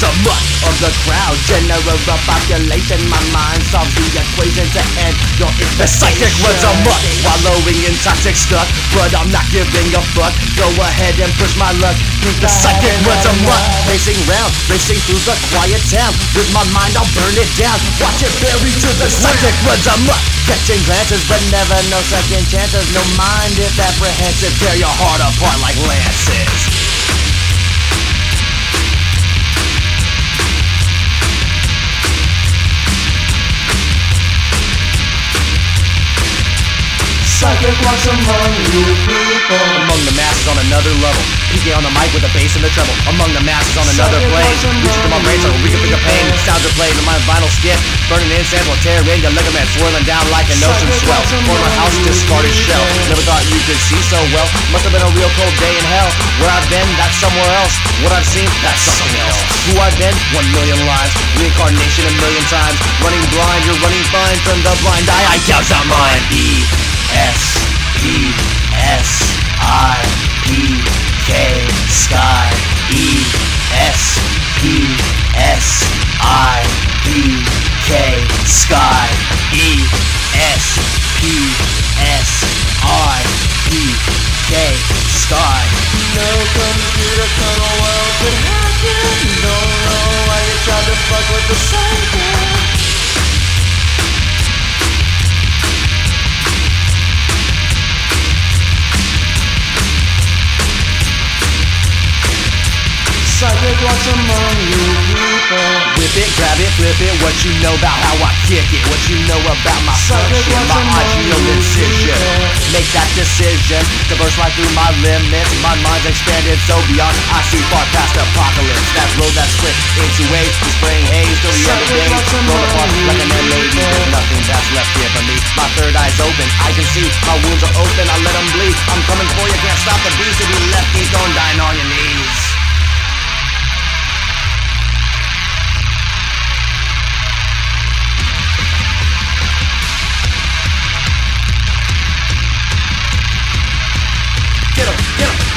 the rut of the crowd. General population, my mind solves the equation to end your The psychic runs amok, wallowing in toxic stuff But I'm not giving a fuck, go ahead and push my luck. The psychic runs amok, racing round, racing through the quiet town. With my mind I'll burn it down, watch it bury to the psychic runs amok Catching glances but never no second chances. No mind if apprehensive, tear your heart apart like lances Walks among you people. Among the masses on another level. PK on the mic with the bass and the treble. Among the masses on another plane. Reaching to my brain so we can feel the pain. Sounds are played in my vinyl skin Burning incense will tear in your ligaments Swirling down like an ocean swell. Corner house discarded shell. Never thought you could see so well. Must have been a real cold day in hell. Where I've been, that's somewhere else. What I've seen, that's something else. Who I've been, one million lives. Reincarnation a million times. Running blind, you're running fine. From the blind eye, I gouge out mine Sky. E S P S I P K Sky. E S P S I P K Sky. No computer kernel Walks among you people. Whip it, grab it, flip it What you know about how I kick it What you know about my function My ideal incision. Make that decision To burst right through my limits My mind's expanded so beyond I see far past apocalypse. That road that's split into waves The spraying haze till the end of days. among apart like an M80 There's nothing that's left here for me. My third eye's open, I can see My wounds are open, I let them bleed. I'm coming for you, can't stop the beast If you left. Me, don't dying on your knees